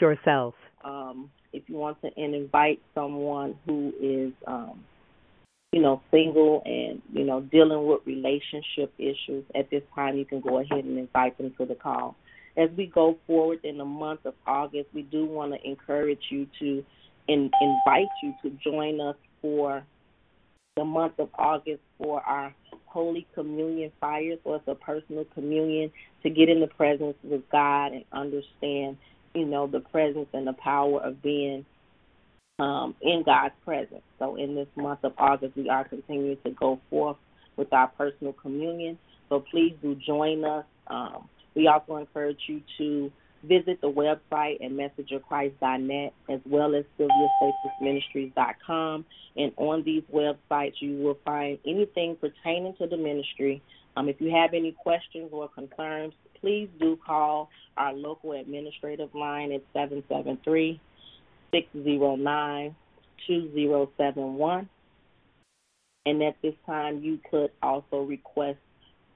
Yourself. Um, if you want to and invite someone who is, um, you know, single and you know dealing with relationship issues at this time, you can go ahead and invite them to the call. As we go forward in the month of August, we do want to encourage you to in, invite you to join us for the month of August for our Holy Communion fire. So it's a personal communion to get in the presence of God and understand you know, the presence and the power of being um, in God's presence. So in this month of August, we are continuing to go forth with our personal communion. So please do join us. Um, we also encourage you to visit the website at messengerchrist.net as well as sylviaspaciousministries.com. And on these websites, you will find anything pertaining to the ministry. Um, if you have any questions or concerns, please do call our local administrative line at 773 609 2071. And at this time, you could also request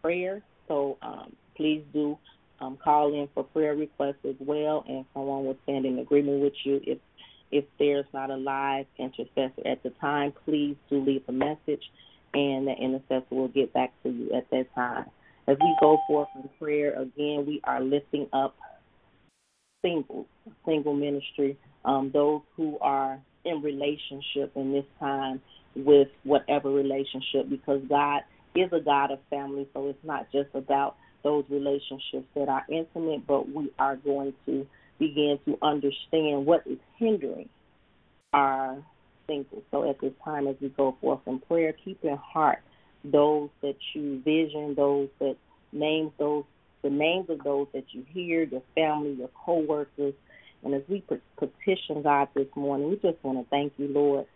prayer. So um, please do um, call in for prayer requests as well, and someone will stand in agreement with you. If if there's not a live intercessor at the time, please do leave a message, and the intercessor will get back to you at that time. As we go forth in prayer, again, we are lifting up singles, single ministry, um, those who are in relationship in this time with whatever relationship, because God is a God of family, so it's not just about those relationships that are intimate, but we are going to begin to understand what is hindering our singles. So at this time, as we go forth in prayer, keep in heart those that you vision, those that name those the names of those that you hear, your family, your coworkers, and as we petition God this morning, we just want to thank you, Lord,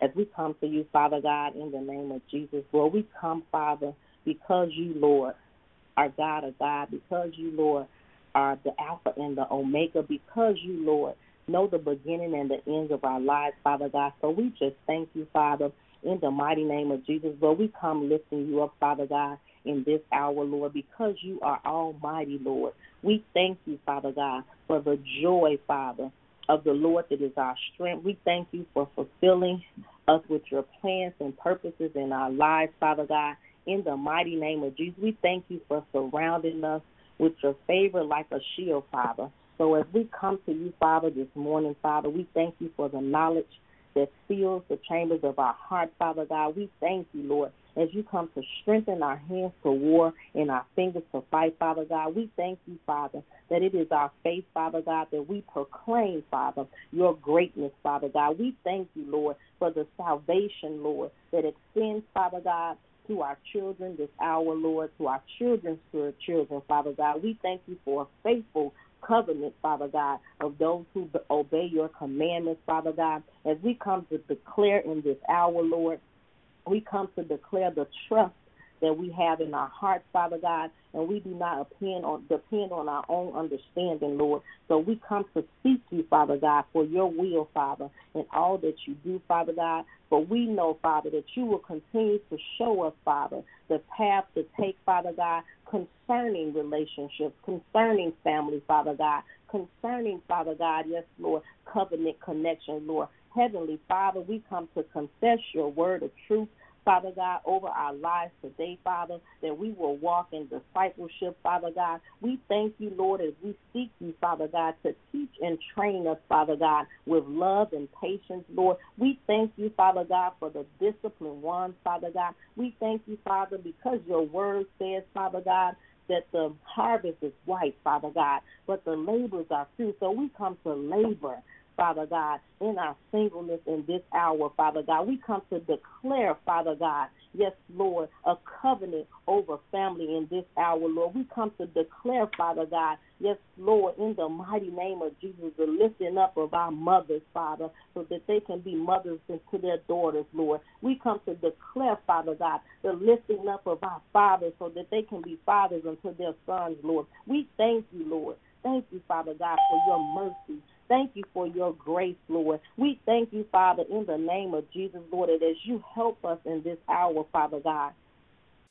as we come to you, Father God, in the name of Jesus, Lord. We come, Father, because you, Lord, are God of God, because you, Lord, are the Alpha and the Omega, because you, Lord, know the beginning and the ends of our lives, Father God. So we just thank you, Father, in the mighty name of Jesus. Lord, we come lifting you up, Father God, in this hour, Lord, because you are almighty, Lord. We thank you, Father God, for the joy, Father, of the Lord that is our strength. We thank you for fulfilling us with your plans and purposes in our lives, Father God. In the mighty name of Jesus, we thank you for surrounding us with your favor like a shield, Father. So as we come to you, Father, this morning, Father, we thank you for the knowledge that fills the chambers of our heart, Father God. We thank you, Lord, as you come to strengthen our hands for war and our fingers to fight, Father God. We thank you, Father, that it is our faith, Father God, that we proclaim, Father, your greatness, Father God. We thank you, Lord, for the salvation, Lord, that extends, Father God, to our children this hour, Lord, to our children's children, Father God. We thank you for a faithful covenant, Father God, of those who obey your commandments, Father God. As we come to declare in this hour, Lord, we come to declare the trust that we have in our hearts, Father God, and we do not depend on depend on our own understanding, Lord. So we come to seek you, Father God, for your will, Father, and all that you do, Father God. But we know, Father, that you will continue to show us, Father, the path to take, Father God, concerning relationships, concerning family, Father God, concerning, Father God, yes, Lord, covenant connection, Lord. Heavenly Father, we come to confess your word of truth Father God, over our lives today, Father, that we will walk in discipleship, Father God. We thank you, Lord, as we seek you, Father God, to teach and train us, Father God, with love and patience, Lord. We thank you, Father God, for the disciplined ones, Father God. We thank you, Father, because your word says, Father God, that the harvest is white, Father God, but the labors are few. So we come to labor Father God, in our singleness in this hour, Father God. We come to declare, Father God, yes, Lord, a covenant over family in this hour, Lord. We come to declare, Father God, yes, Lord, in the mighty name of Jesus, the lifting up of our mothers, Father, so that they can be mothers to their daughters, Lord. We come to declare, Father God, the lifting up of our fathers so that they can be fathers unto their sons, Lord. We thank you, Lord. Thank you, Father God, for your mercy. Thank you for your grace, Lord. We thank you, Father, in the name of Jesus, Lord, that as you help us in this hour, Father God,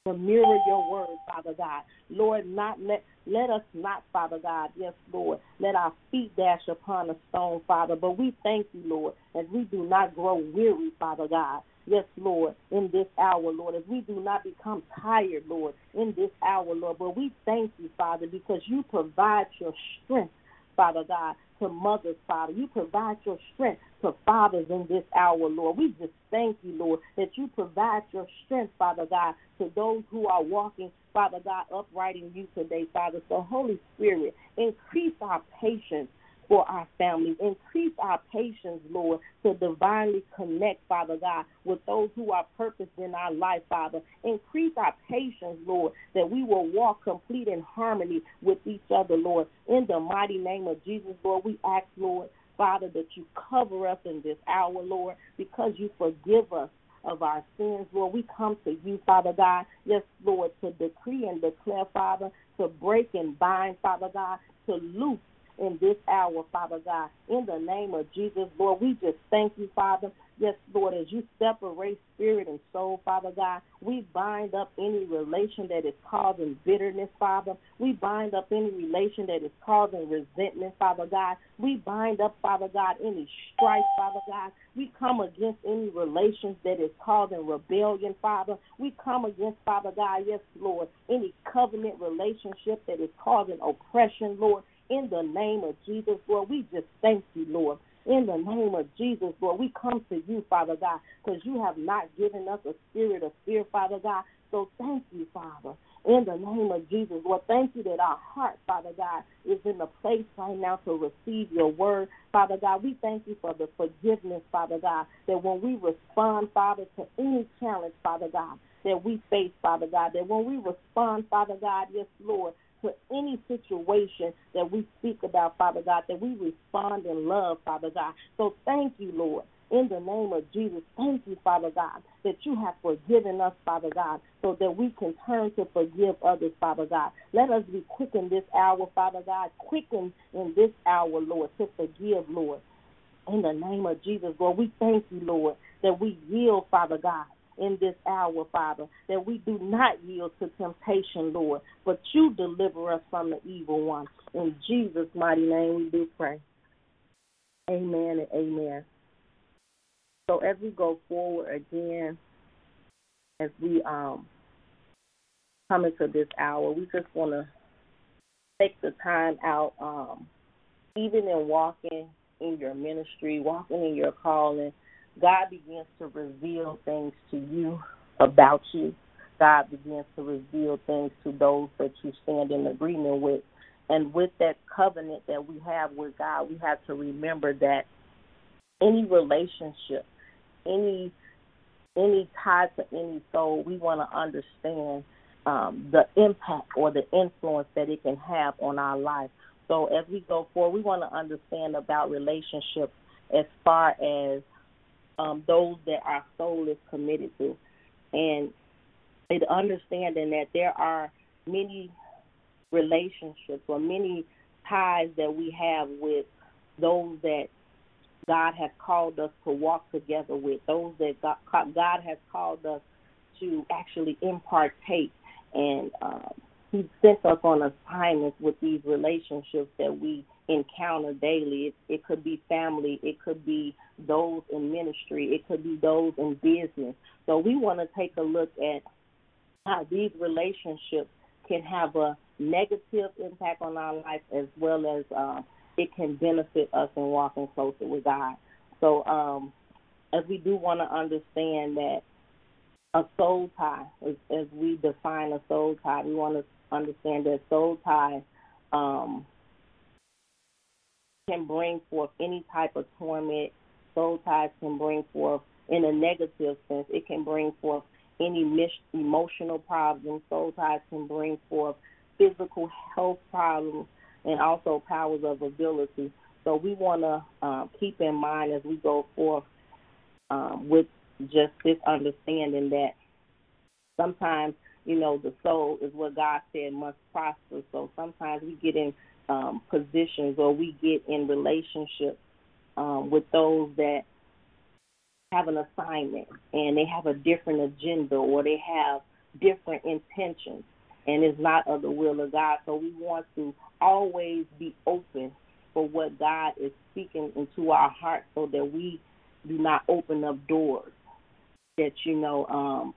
to mirror your word, Father God. Lord, not let let us not, Father God, yes, Lord, let our feet dash upon a stone, Father. But we thank you, Lord, as we do not grow weary, Father God. Yes, Lord, in this hour, Lord, as we do not become tired, Lord, in this hour, Lord. But we thank you, Father, because you provide your strength, Father God, to mothers, Father. You provide your strength to fathers in this hour, Lord. We just thank you, Lord, that you provide your strength, Father God, to those who are walking, Father God, upright in you today, Father. So, Holy Spirit, increase our patience for our families. Increase our patience, Lord, to divinely connect, Father God, with those who are purposed in our life, Father. Increase our patience, Lord, that we will walk complete in harmony with each other, Lord. In the mighty name of Jesus, Lord, we ask, Lord, Father, that you cover us in this hour, Lord, because you forgive us of our sins, Lord. We come to you, Father God, yes, Lord, to decree and declare, Father, to break and bind, Father God, to loose in this hour, Father God. In the name of Jesus, Lord, we just thank you, Father. Yes, Lord, as you separate spirit and soul, Father God, we bind up any relation that is causing bitterness, Father. We bind up any relation that is causing resentment, Father God. We bind up, Father God, any strife, Father God. We come against any relations that is causing rebellion, Father. We come against, Father God, yes, Lord, any covenant relationship that is causing oppression, Lord. In the name of Jesus, Lord, we just thank you, Lord. In the name of Jesus, Lord, we come to you, Father God, because you have not given us a spirit of fear, Father God. So thank you, Father. In the name of Jesus, Lord, thank you that our heart, Father God, is in the place right now to receive your word. Father God, we thank you for the forgiveness, Father God, that when we respond, Father, to any challenge, Father God, that we face, Father God, that when we respond, Father God, yes, Lord, to any situation that we speak about, Father God, that we respond in love, Father God. So thank you, Lord. In the name of Jesus, thank you, Father God, that you have forgiven us, Father God, so that we can turn to forgive others, Father God. Let us be quick in this hour, Father God, quicken in this hour, Lord, to forgive, Lord. In the name of Jesus, Lord, we thank you, Lord, that we yield, Father God, in this hour, Father, that we do not yield to temptation, Lord, but you deliver us from the evil one. In Jesus' mighty name we do pray. Amen and amen. So as we go forward again, as we um come into this hour, we just want to take the time out, um, even in walking in your ministry, walking in your calling, God begins to reveal things to you about you. God begins to reveal things to those that you stand in agreement with. And with that covenant that we have with God, we have to remember that any relationship, any any tie to any soul, we want to understand um, the impact or the influence that it can have on our life. So as we go forward, we want to understand about relationships as far as um, those that our soul is committed to, and and understanding that there are many relationships or many ties that we have with those that God has called us to walk together with, those that God, God has called us to actually impartate, and um, He sent us on assignments with these relationships that we encounter daily. It, it could be family, it could be those in ministry, it could be those in business. So we want to take a look at how these relationships can have a negative impact on our life as well as uh, it can benefit us in walking closer with God. So, um, as we do want to understand that a soul tie, as, as we define a soul tie, we want to understand that soul tie um, can bring forth any type of torment. Soul ties can bring forth, in a negative sense, it can bring forth any mis- emotional problems. Soul ties can bring forth physical health problems and also powers of ability. So we want to um, keep in mind as we go forth um, with just this understanding that sometimes, you know, the soul is what God said must prosper. So sometimes we get in um, positions or we get in relationships um, with those that have an assignment and they have a different agenda or they have different intentions and it's not of the will of God. So we want to always be open for what God is speaking into our hearts so that we do not open up doors that, you know, um,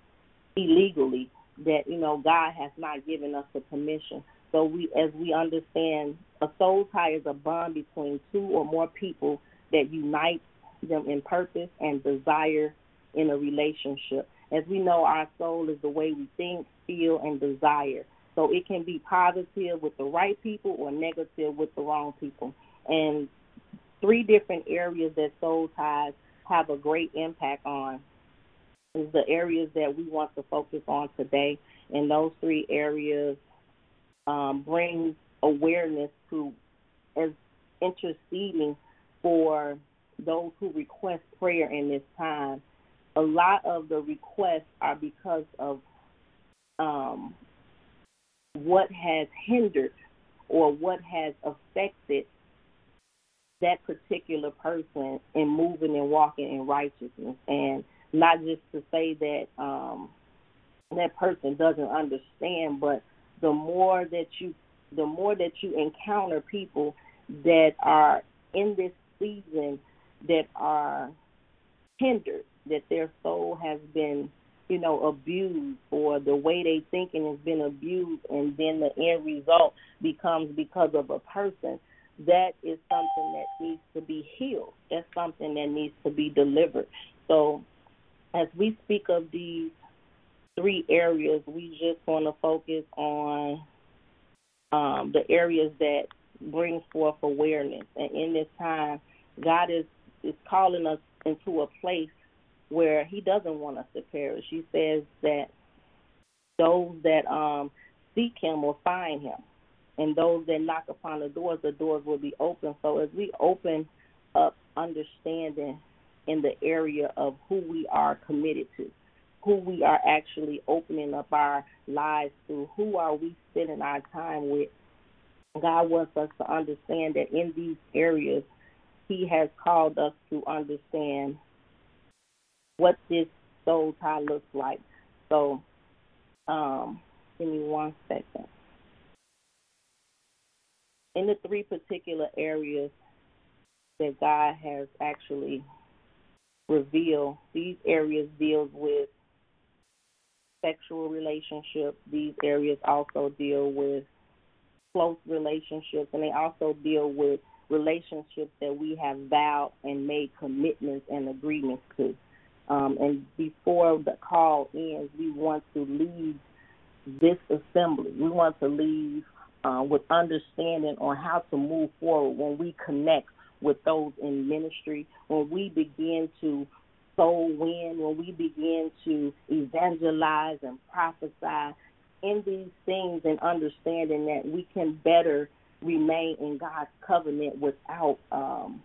illegally that, you know, God has not given us the permission. So we as we understand a soul tie is a bond between two or more people that unites them in purpose and desire in a relationship. As we know, our soul is the way we think, feel, and desire. So it can be positive with the right people or negative with the wrong people. And three different areas that soul ties have a great impact on is the areas that we want to focus on today. And those three areas um, bring awareness to as interceding for those who request prayer in this time. A lot of the requests are because of um, what has hindered or what has affected that particular person in moving and walking in righteousness and not just to say that um that person doesn't understand but the more that you the more that you encounter people that are in this season that are hindered that their soul has been you know, abused or the way they thinking has been abused and then the end result becomes because of a person, that is something that needs to be healed. That's something that needs to be delivered. So as we speak of these three areas, we just want to focus on um, the areas that bring forth awareness. And in this time, God is is calling us into a place where he doesn't want us to perish. He says that those that um, seek him will find him, and those that knock upon the doors, the doors will be open. So as we open up understanding in the area of who we are committed to, who we are actually opening up our lives to, who are we spending our time with, God wants us to understand that in these areas, He has called us to understand what this soul tie looks like. So, um, give me one second. In the three particular areas that God has actually revealed, these areas deal with sexual relationships. These areas also deal with close relationships, and they also deal with relationships that we have vowed and made commitments and agreements to. Um, and before the call ends, we want to leave this assembly. We want to leave uh, with understanding on how to move forward when we connect with those in ministry, when we begin to soul win, when we begin to evangelize and prophesy in these things and understanding that we can better remain in God's covenant without um,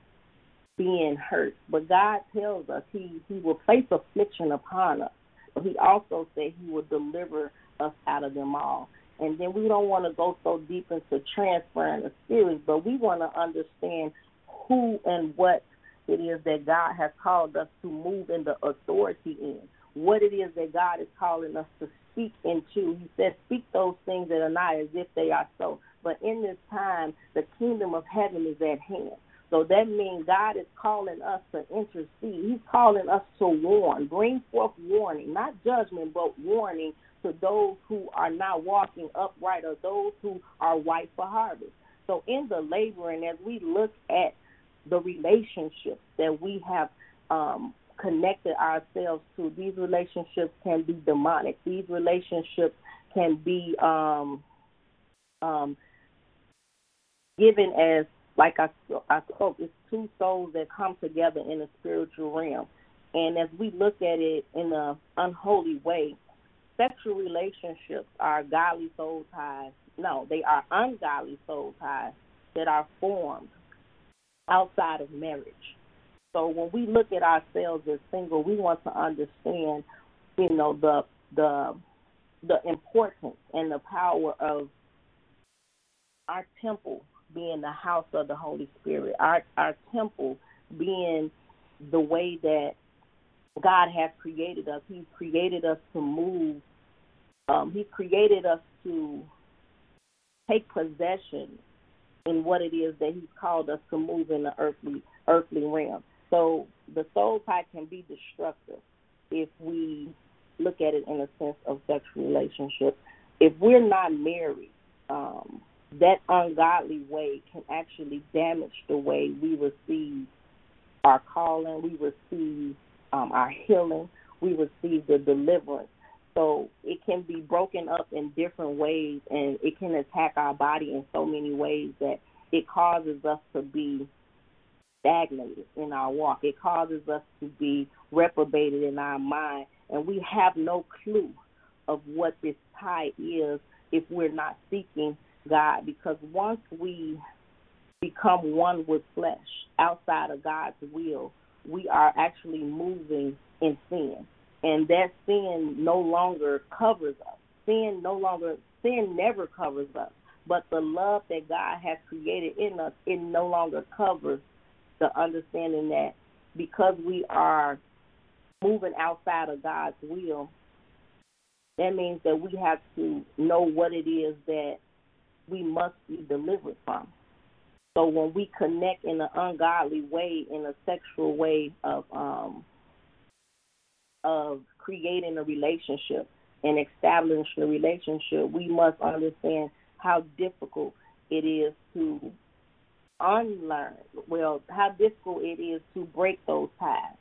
being hurt. But God tells us He He will place affliction upon us. But He also said He will deliver us out of them all. And then we don't want to go so deep into transferring the spirits, but we want to understand who and what it is that God has called us to move in the authority in. What it is that God is calling us to speak into. He says, Speak those things that are not as if they are so. But in this time, the kingdom of heaven is at hand. So that means God is calling us to intercede. He's calling us to warn, bring forth warning, not judgment, but warning to those who are not walking upright or those who are white for harvest. So in the laboring, as we look at the relationships that we have um, connected ourselves to, these relationships can be demonic. These relationships can be um, um, given as like I, I spoke, it's two souls that come together in a spiritual realm. And as we look at it in an unholy way, sexual relationships are godly soul ties. No, they are ungodly soul ties that are formed outside of marriage. So when we look at ourselves as single, we want to understand, you know, the the the importance and the power of our temple being the house of the Holy Spirit, our our temple being the way that God has created us. He's created us to move. Um, he created us to take possession in what it is that He's called us to move in the earthly earthly realm. So the soul tie can be destructive if we look at it in a sense of sexual relationship. If we're not married, um, that ungodly way can actually damage the way we receive our calling, we receive um, our healing, we receive the deliverance. So it can be broken up in different ways, and it can attack our body in so many ways that it causes us to be stagnated in our walk. It causes us to be reprobated in our mind, and we have no clue of what this tie is if we're not seeking God because once we become one with flesh outside of God's will, we are actually moving in sin. And that sin no longer covers us. Sin no longer sin never covers us. But the love that God has created in us, it no longer covers the understanding that because we are moving outside of God's will, that means that we have to know what it is that we must be delivered from. So when we connect in an ungodly way, in a sexual way of um, of creating a relationship and establishing a relationship, we must understand how difficult it is to unlearn. Well, how difficult it is to break those ties.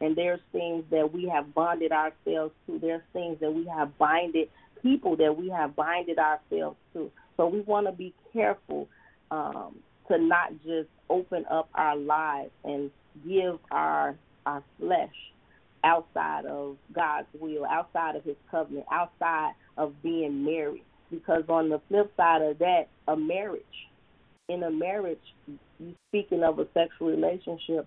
And there's things that we have bonded ourselves to. There's things that we have binded people that we have binded ourselves to. So we want to be careful um, to not just open up our lives and give our our flesh outside of God's will, outside of His covenant, outside of being married. Because on the flip side of that, a marriage, in a marriage, you speaking of a sexual relationship,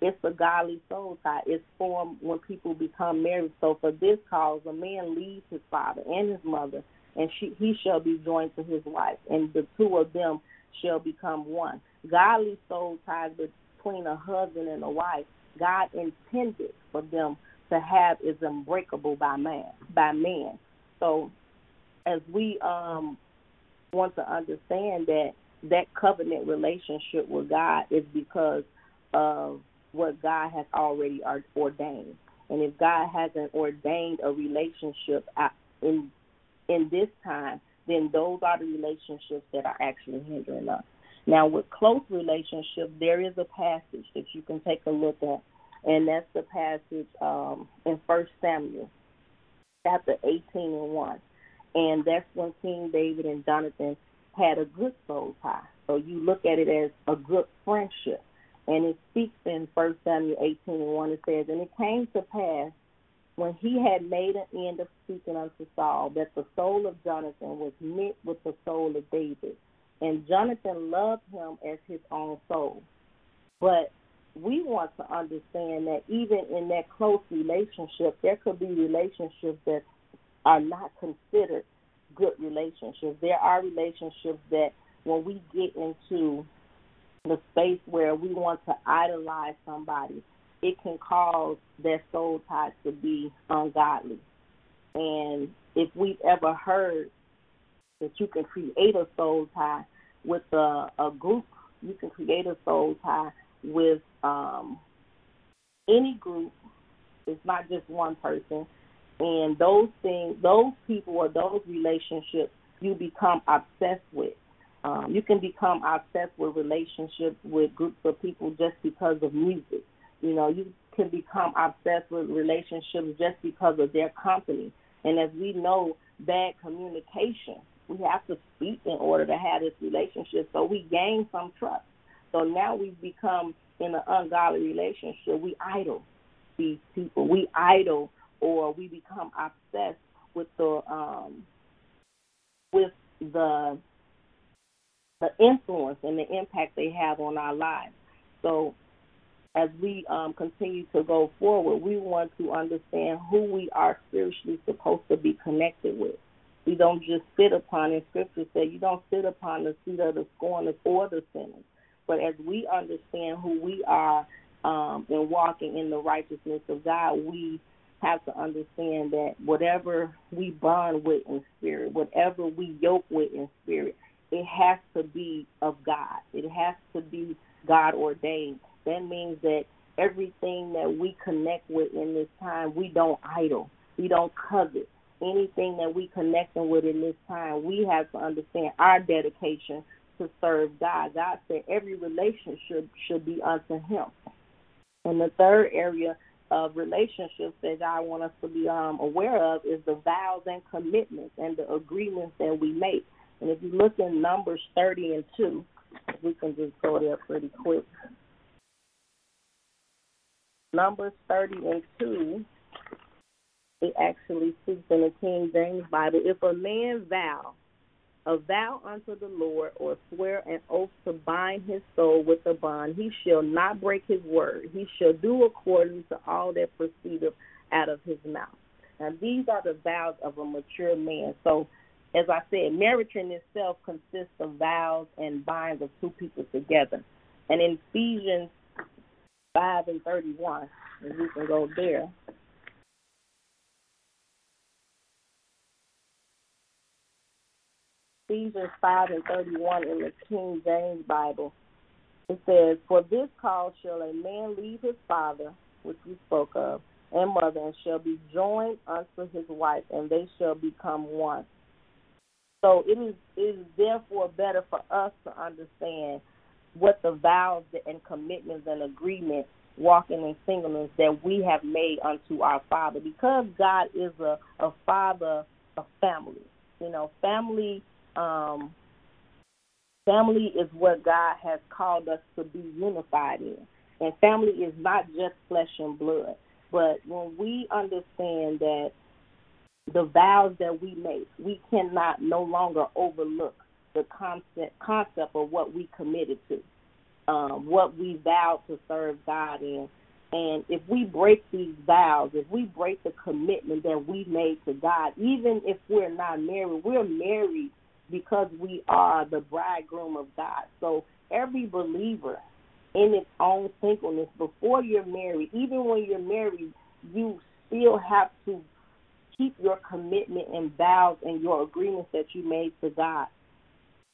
it's a godly soul tie. It's formed when people become married. So for this cause, a man leaves his father and his mother and she, he shall be joined to his wife, and the two of them shall become one. Godly soul ties between a husband and a wife, God intended for them to have is unbreakable by man, by man. So, as we um, want to understand that that covenant relationship with God is because of what God has already ordained. And if God hasn't ordained a relationship in in this time, then those are the relationships that are actually hindering us. Now, with close relationships, there is a passage that you can take a look at, and that's the passage um, in First Samuel, chapter 18 and 1. And that's when King David and Jonathan had a good soul tie. So you look at it as a good friendship. And it speaks in First Samuel 18 and 1. It says, And it came to pass when he had made an end of speaking unto Saul, that the soul of Jonathan was knit with the soul of David, and Jonathan loved him as his own soul. But we want to understand that even in that close relationship, there could be relationships that are not considered good relationships. There are relationships that when we get into the space where we want to idolize somebody, it can cause their soul ties to be ungodly. And if we've ever heard that you can create a soul tie with a, a group you can create a soul tie with um, any group. It's not just one person. And those things, those people or those relationships, you become obsessed with. Um, you can become obsessed with relationships with groups of people just because of music. You know, you can become obsessed with relationships just because of their company. And as we know, bad communication, we have to speak in order to have this relationship. So we gain some trust. So now we've become in an ungodly relationship. We idle these people. We idle or we become obsessed with the um, with the the influence and the impact they have on our lives. So as we um, continue to go forward, we want to understand who we are spiritually supposed to be connected with. We don't just sit upon, and Scripture says, you don't sit upon the seat of the scorners or the sinners. But as we understand who we are um, and walking in the righteousness of God, we have to understand that whatever we bond with in spirit, whatever we yoke with in spirit, it has to be of God. It has to be God ordained. That means that everything that we connect with in this time, we don't idle. We don't covet. Anything that we connecting with in this time, we have to understand our dedication to serve God. God said every relationship should be unto Him. And the third area of relationships that God wants us to be um, aware of is the vows and commitments and the agreements that we make. And if you look in Numbers 30 and 2, we can just go there pretty quick. Numbers 30 and 2, it actually speaks in the King James Bible. If a man vow a vow unto the Lord, or swear an oath to bind his soul with a bond, he shall not break his word. He shall do according to all that proceedeth out of his mouth. Now, these are the vows of a mature man. So, as I said, marriage in itself consists of vows and binds of two people together. And in Ephesians 5 and 31, and we can go there, Ephesians 5 and 31 in the King James Bible. It says, For this cause shall a man leave his father, which we spoke of, and mother, and shall be joined unto his wife, and they shall become one. So it is, it is therefore better for us to understand what the vows and commitments and agreements walking in singleness that we have made unto our Father. Because God is a, a father of family. You know, family um, family is what God has called us to be unified in. And family is not just flesh and blood. But when we understand that the vows that we make, we cannot no longer overlook the concept concept of what we committed to, um, what we vowed to serve God in. And if we break these vows, if we break the commitment that we made to God, even if we're not married, we're married because we are the bridegroom of God. So every believer in its own singleness, before you're married, even when you're married, you still have to keep your commitment and vows and your agreements that you made to God.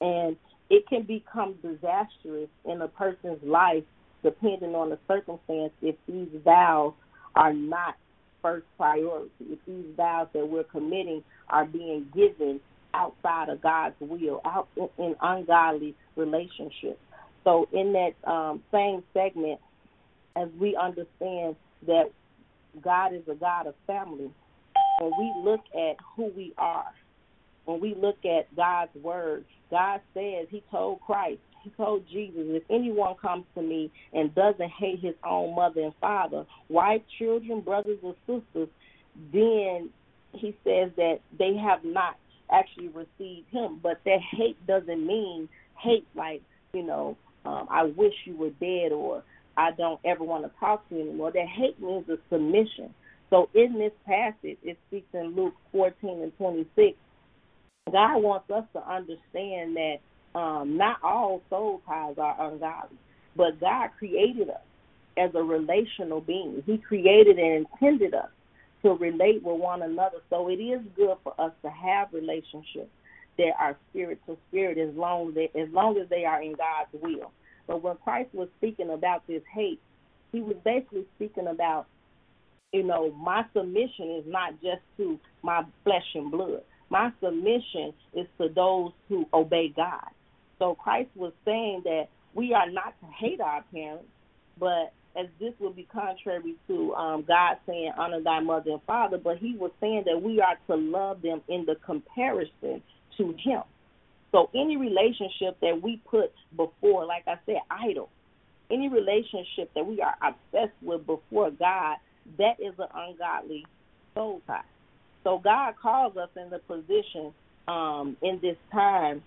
And it can become disastrous in a person's life depending on the circumstance if these vows are not first priority, if these vows that we're committing are being given outside of God's will, out in, ungodly relationships. So, in that um, same segment, as we understand that God is a God of family, when we look at who we are, when we look at God's word, God says, He told Christ, He told Jesus, if anyone comes to me and doesn't hate his own mother and father, wife, children, brothers, or sisters, then He says that they have not actually received him. But that hate doesn't mean hate like, you know, um, I wish you were dead or I don't ever want to talk to you anymore. That hate means a submission. So in this passage, it speaks in Luke 14 and 26. God wants us to understand that um, not all soul ties are ungodly, but God created us as a relational being. He created and intended us to relate with one another. So it is good for us to have relationships that are spirit to spirit as long as they, as long as they are in God's will. But when Christ was speaking about this hate, he was basically speaking about, you know, my submission is not just to my flesh and blood. My submission is to those who obey God. So Christ was saying that we are not to hate our parents, but as this would be contrary to um, God saying, honor thy mother and father, but he was saying that we are to love them in the comparison to him. So any relationship that we put before, like I said, idol, any relationship that we are obsessed with before God, that is an ungodly soul tie. So God calls us in the position um, in this time.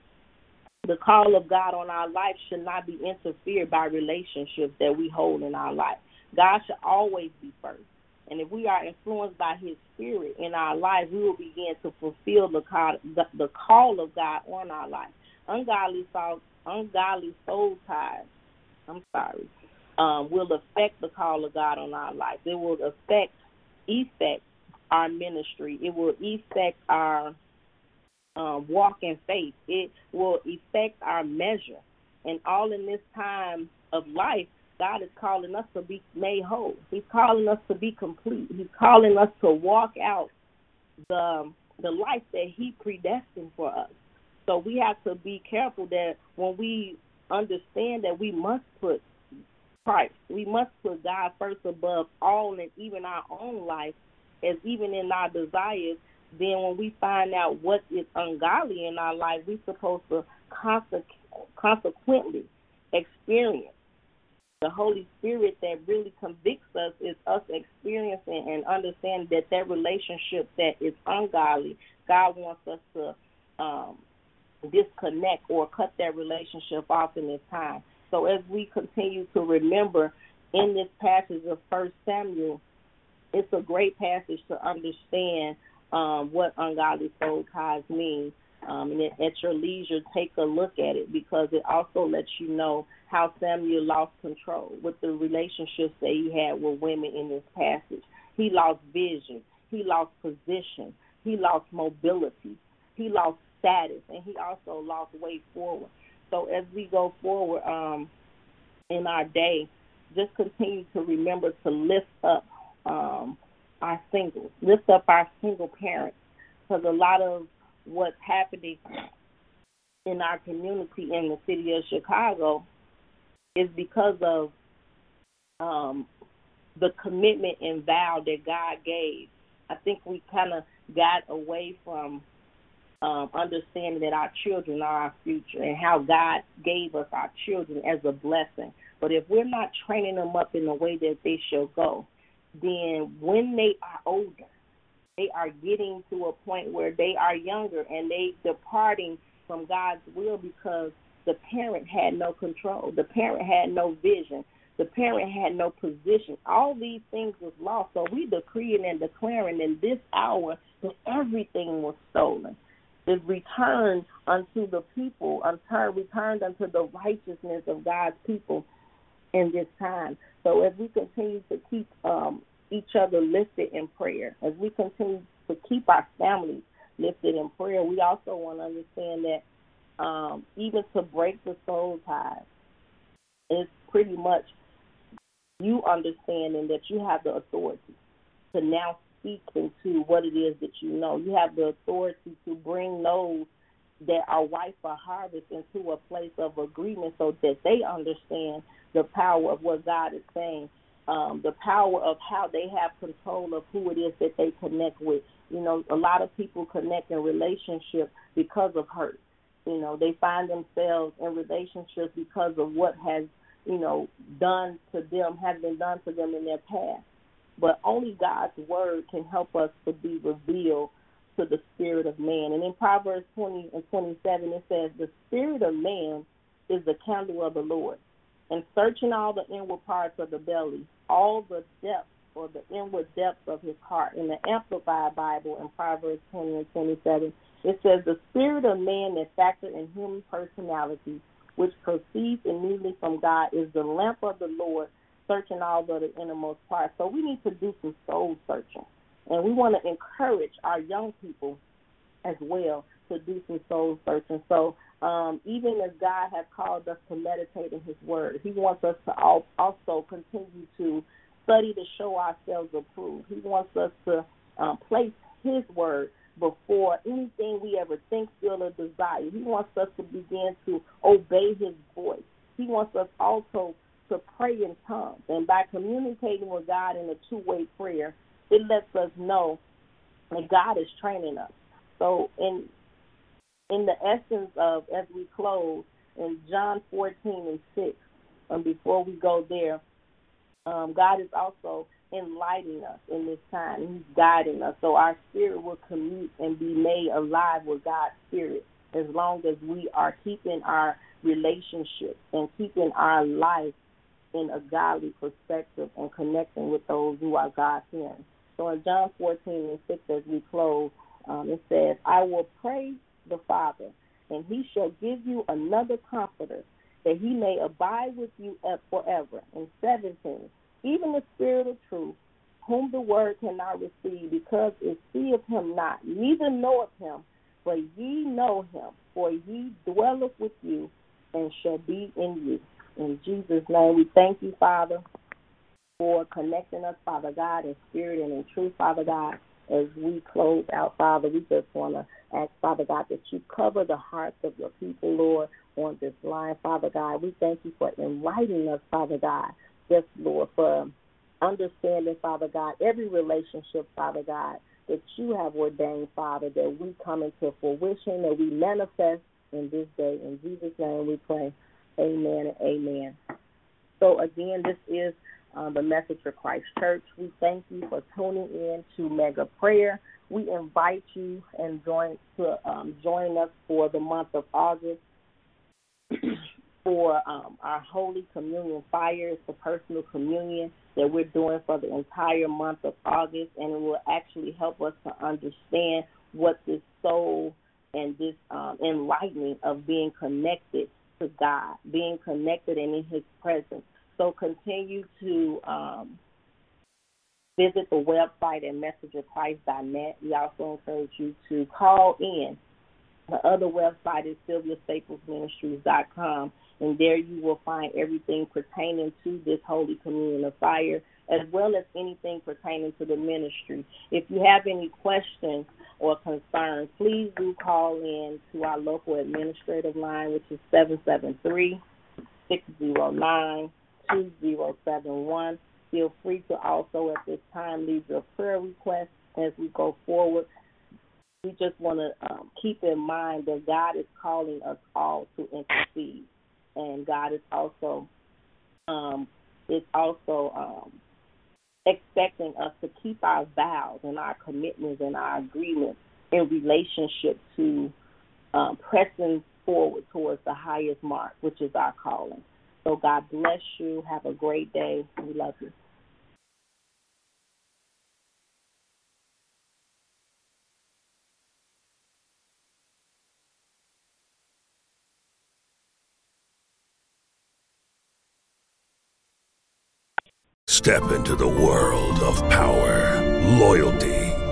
The call of God on our life should not be interfered by relationships that we hold in our life. God should always be first. And if we are influenced by His Spirit in our life, we will begin to fulfill the call, the, the call of God on our life. Ungodly soul, ungodly soul ties. I'm sorry. Um, will affect the call of God on our life. It will affect, effect our ministry. It will affect our um, walk in faith. It will affect our measure. And all in this time of life, God is calling us to be made whole. He's calling us to be complete. He's calling us to walk out the the life that He predestined for us. So we have to be careful that when we understand that we must put Christ, we must put God first above all and even our own life as even in our desires, then when we find out what is ungodly in our life, we're supposed to consequently experience the Holy Spirit that really convicts us is us experiencing and understanding that that relationship that is ungodly, God wants us to um, disconnect or cut that relationship off in this time. So as we continue to remember in this passage of First Samuel, it's a great passage to understand um, what ungodly soul ties mean. Um, and at your leisure, take a look at it because it also lets you know how Samuel lost control with the relationships that he had with women in this passage. He lost vision, he lost position, he lost mobility, he lost status, and he also lost way forward. So as we go forward um, in our day, just continue to remember to lift up um, our singles, lift up our single parents, because a lot of what's happening in our community in the city of Chicago is because of um, the commitment and vow that God gave. I think we kind of got away from um, understanding that our children are our future and how God gave us our children as a blessing. But if we're not training them up in the way that they shall go, then when they are older, they are getting to a point where they are younger and they departing from God's will because the parent had no control. The parent had no vision. The parent had no position. All these things was lost. So we decreeing and declaring in this hour that everything was stolen. Is returned unto the people, until returned unto the righteousness of God's people in this time. So as we continue to keep um, each other lifted in prayer, as we continue to keep our families lifted in prayer, we also want to understand that um, even to break the soul ties is pretty much you understanding that you have the authority to now speak into what it is that you know. You have the authority to bring those that are white for harvest into a place of agreement so that they understand the power of what God is saying, um, the power of how they have control of who it is that they connect with. You know, a lot of people connect in relationships because of hurt. You know, they find themselves in relationships because of what has, you know, done to them, has been done to them in their past. But only God's word can help us to be revealed to the spirit of man. And in Proverbs 20 and 27, it says, The spirit of man is the candle of the Lord and searching all the inward parts of the belly, all the depths or the inward depths of his heart. In the Amplified Bible in Proverbs 20 and 27, it says, The spirit of man that factor in human personality, which proceeds immediately from God, is the lamp of the Lord, searching all the innermost parts. So we need to do some soul searching. And we want to encourage our young people as well to do some soul searching. So um, even as God has called us to meditate in His Word, He wants us to also continue to study to show ourselves approved. He wants us to um, place His Word before anything we ever think, feel, or desire. He wants us to begin to obey His voice. He wants us also to pray in tongues. And by communicating with God in a two way prayer, it lets us know that God is training us. So in in the essence of as we close in John fourteen and six, and before we go there, um, God is also enlightening us in this time. He's guiding us. So our spirit will commute and be made alive with God's spirit as long as we are keeping our relationship and keeping our life in a godly perspective and connecting with those who are God's friends. So in John 14 and 6, as we close, um, it says, I will pray the Father, and he shall give you another comforter, that he may abide with you forever. And 17, even the Spirit of truth, whom the word cannot receive, because it seeth him not, neither knoweth him, but ye know him, for he dwelleth with you and shall be in you. In Jesus' name, we thank you, Father, for connecting us, Father God, in spirit and in truth, Father God. As we close out, Father, we just want to ask, Father God, that you cover the hearts of your people, Lord, on this line, Father God. We thank you for enlightening us, Father God. Yes, Lord, for understanding, Father God, every relationship, Father God, that you have ordained, Father, that we come into fruition, that we manifest in this day. In Jesus' name we pray. Amen and amen. So, again, this is uh, the Message for Christ Church. We thank you for tuning in to Mega Prayer. We invite you and join to um, join us for the month of August for um, our Holy Communion Fire. It's the personal communion that we're doing for the entire month of August, and it will actually help us to understand what this soul and this um, enlightening of being connected to God, being connected and in His presence. So continue to um, visit the website at messengerchrist.net. We also encourage you to call in. The other website is sylviastaplesministries.com, and there you will find everything pertaining to this Holy Communion of Fire, as well as anything pertaining to the ministry. If you have any questions or concerns, please do call in to our local administrative line, which is 773 609 2071. Feel free to also at this time leave your prayer requests as we go forward. We just want to um, keep in mind that God is calling us all to intercede, and God is also um, is also um, expecting us to keep our vows and our commitments and our agreements in relationship to um, pressing forward towards the highest mark, which is our calling. So God bless you. Have a great day. We love you. Step into the world of power, loyalty,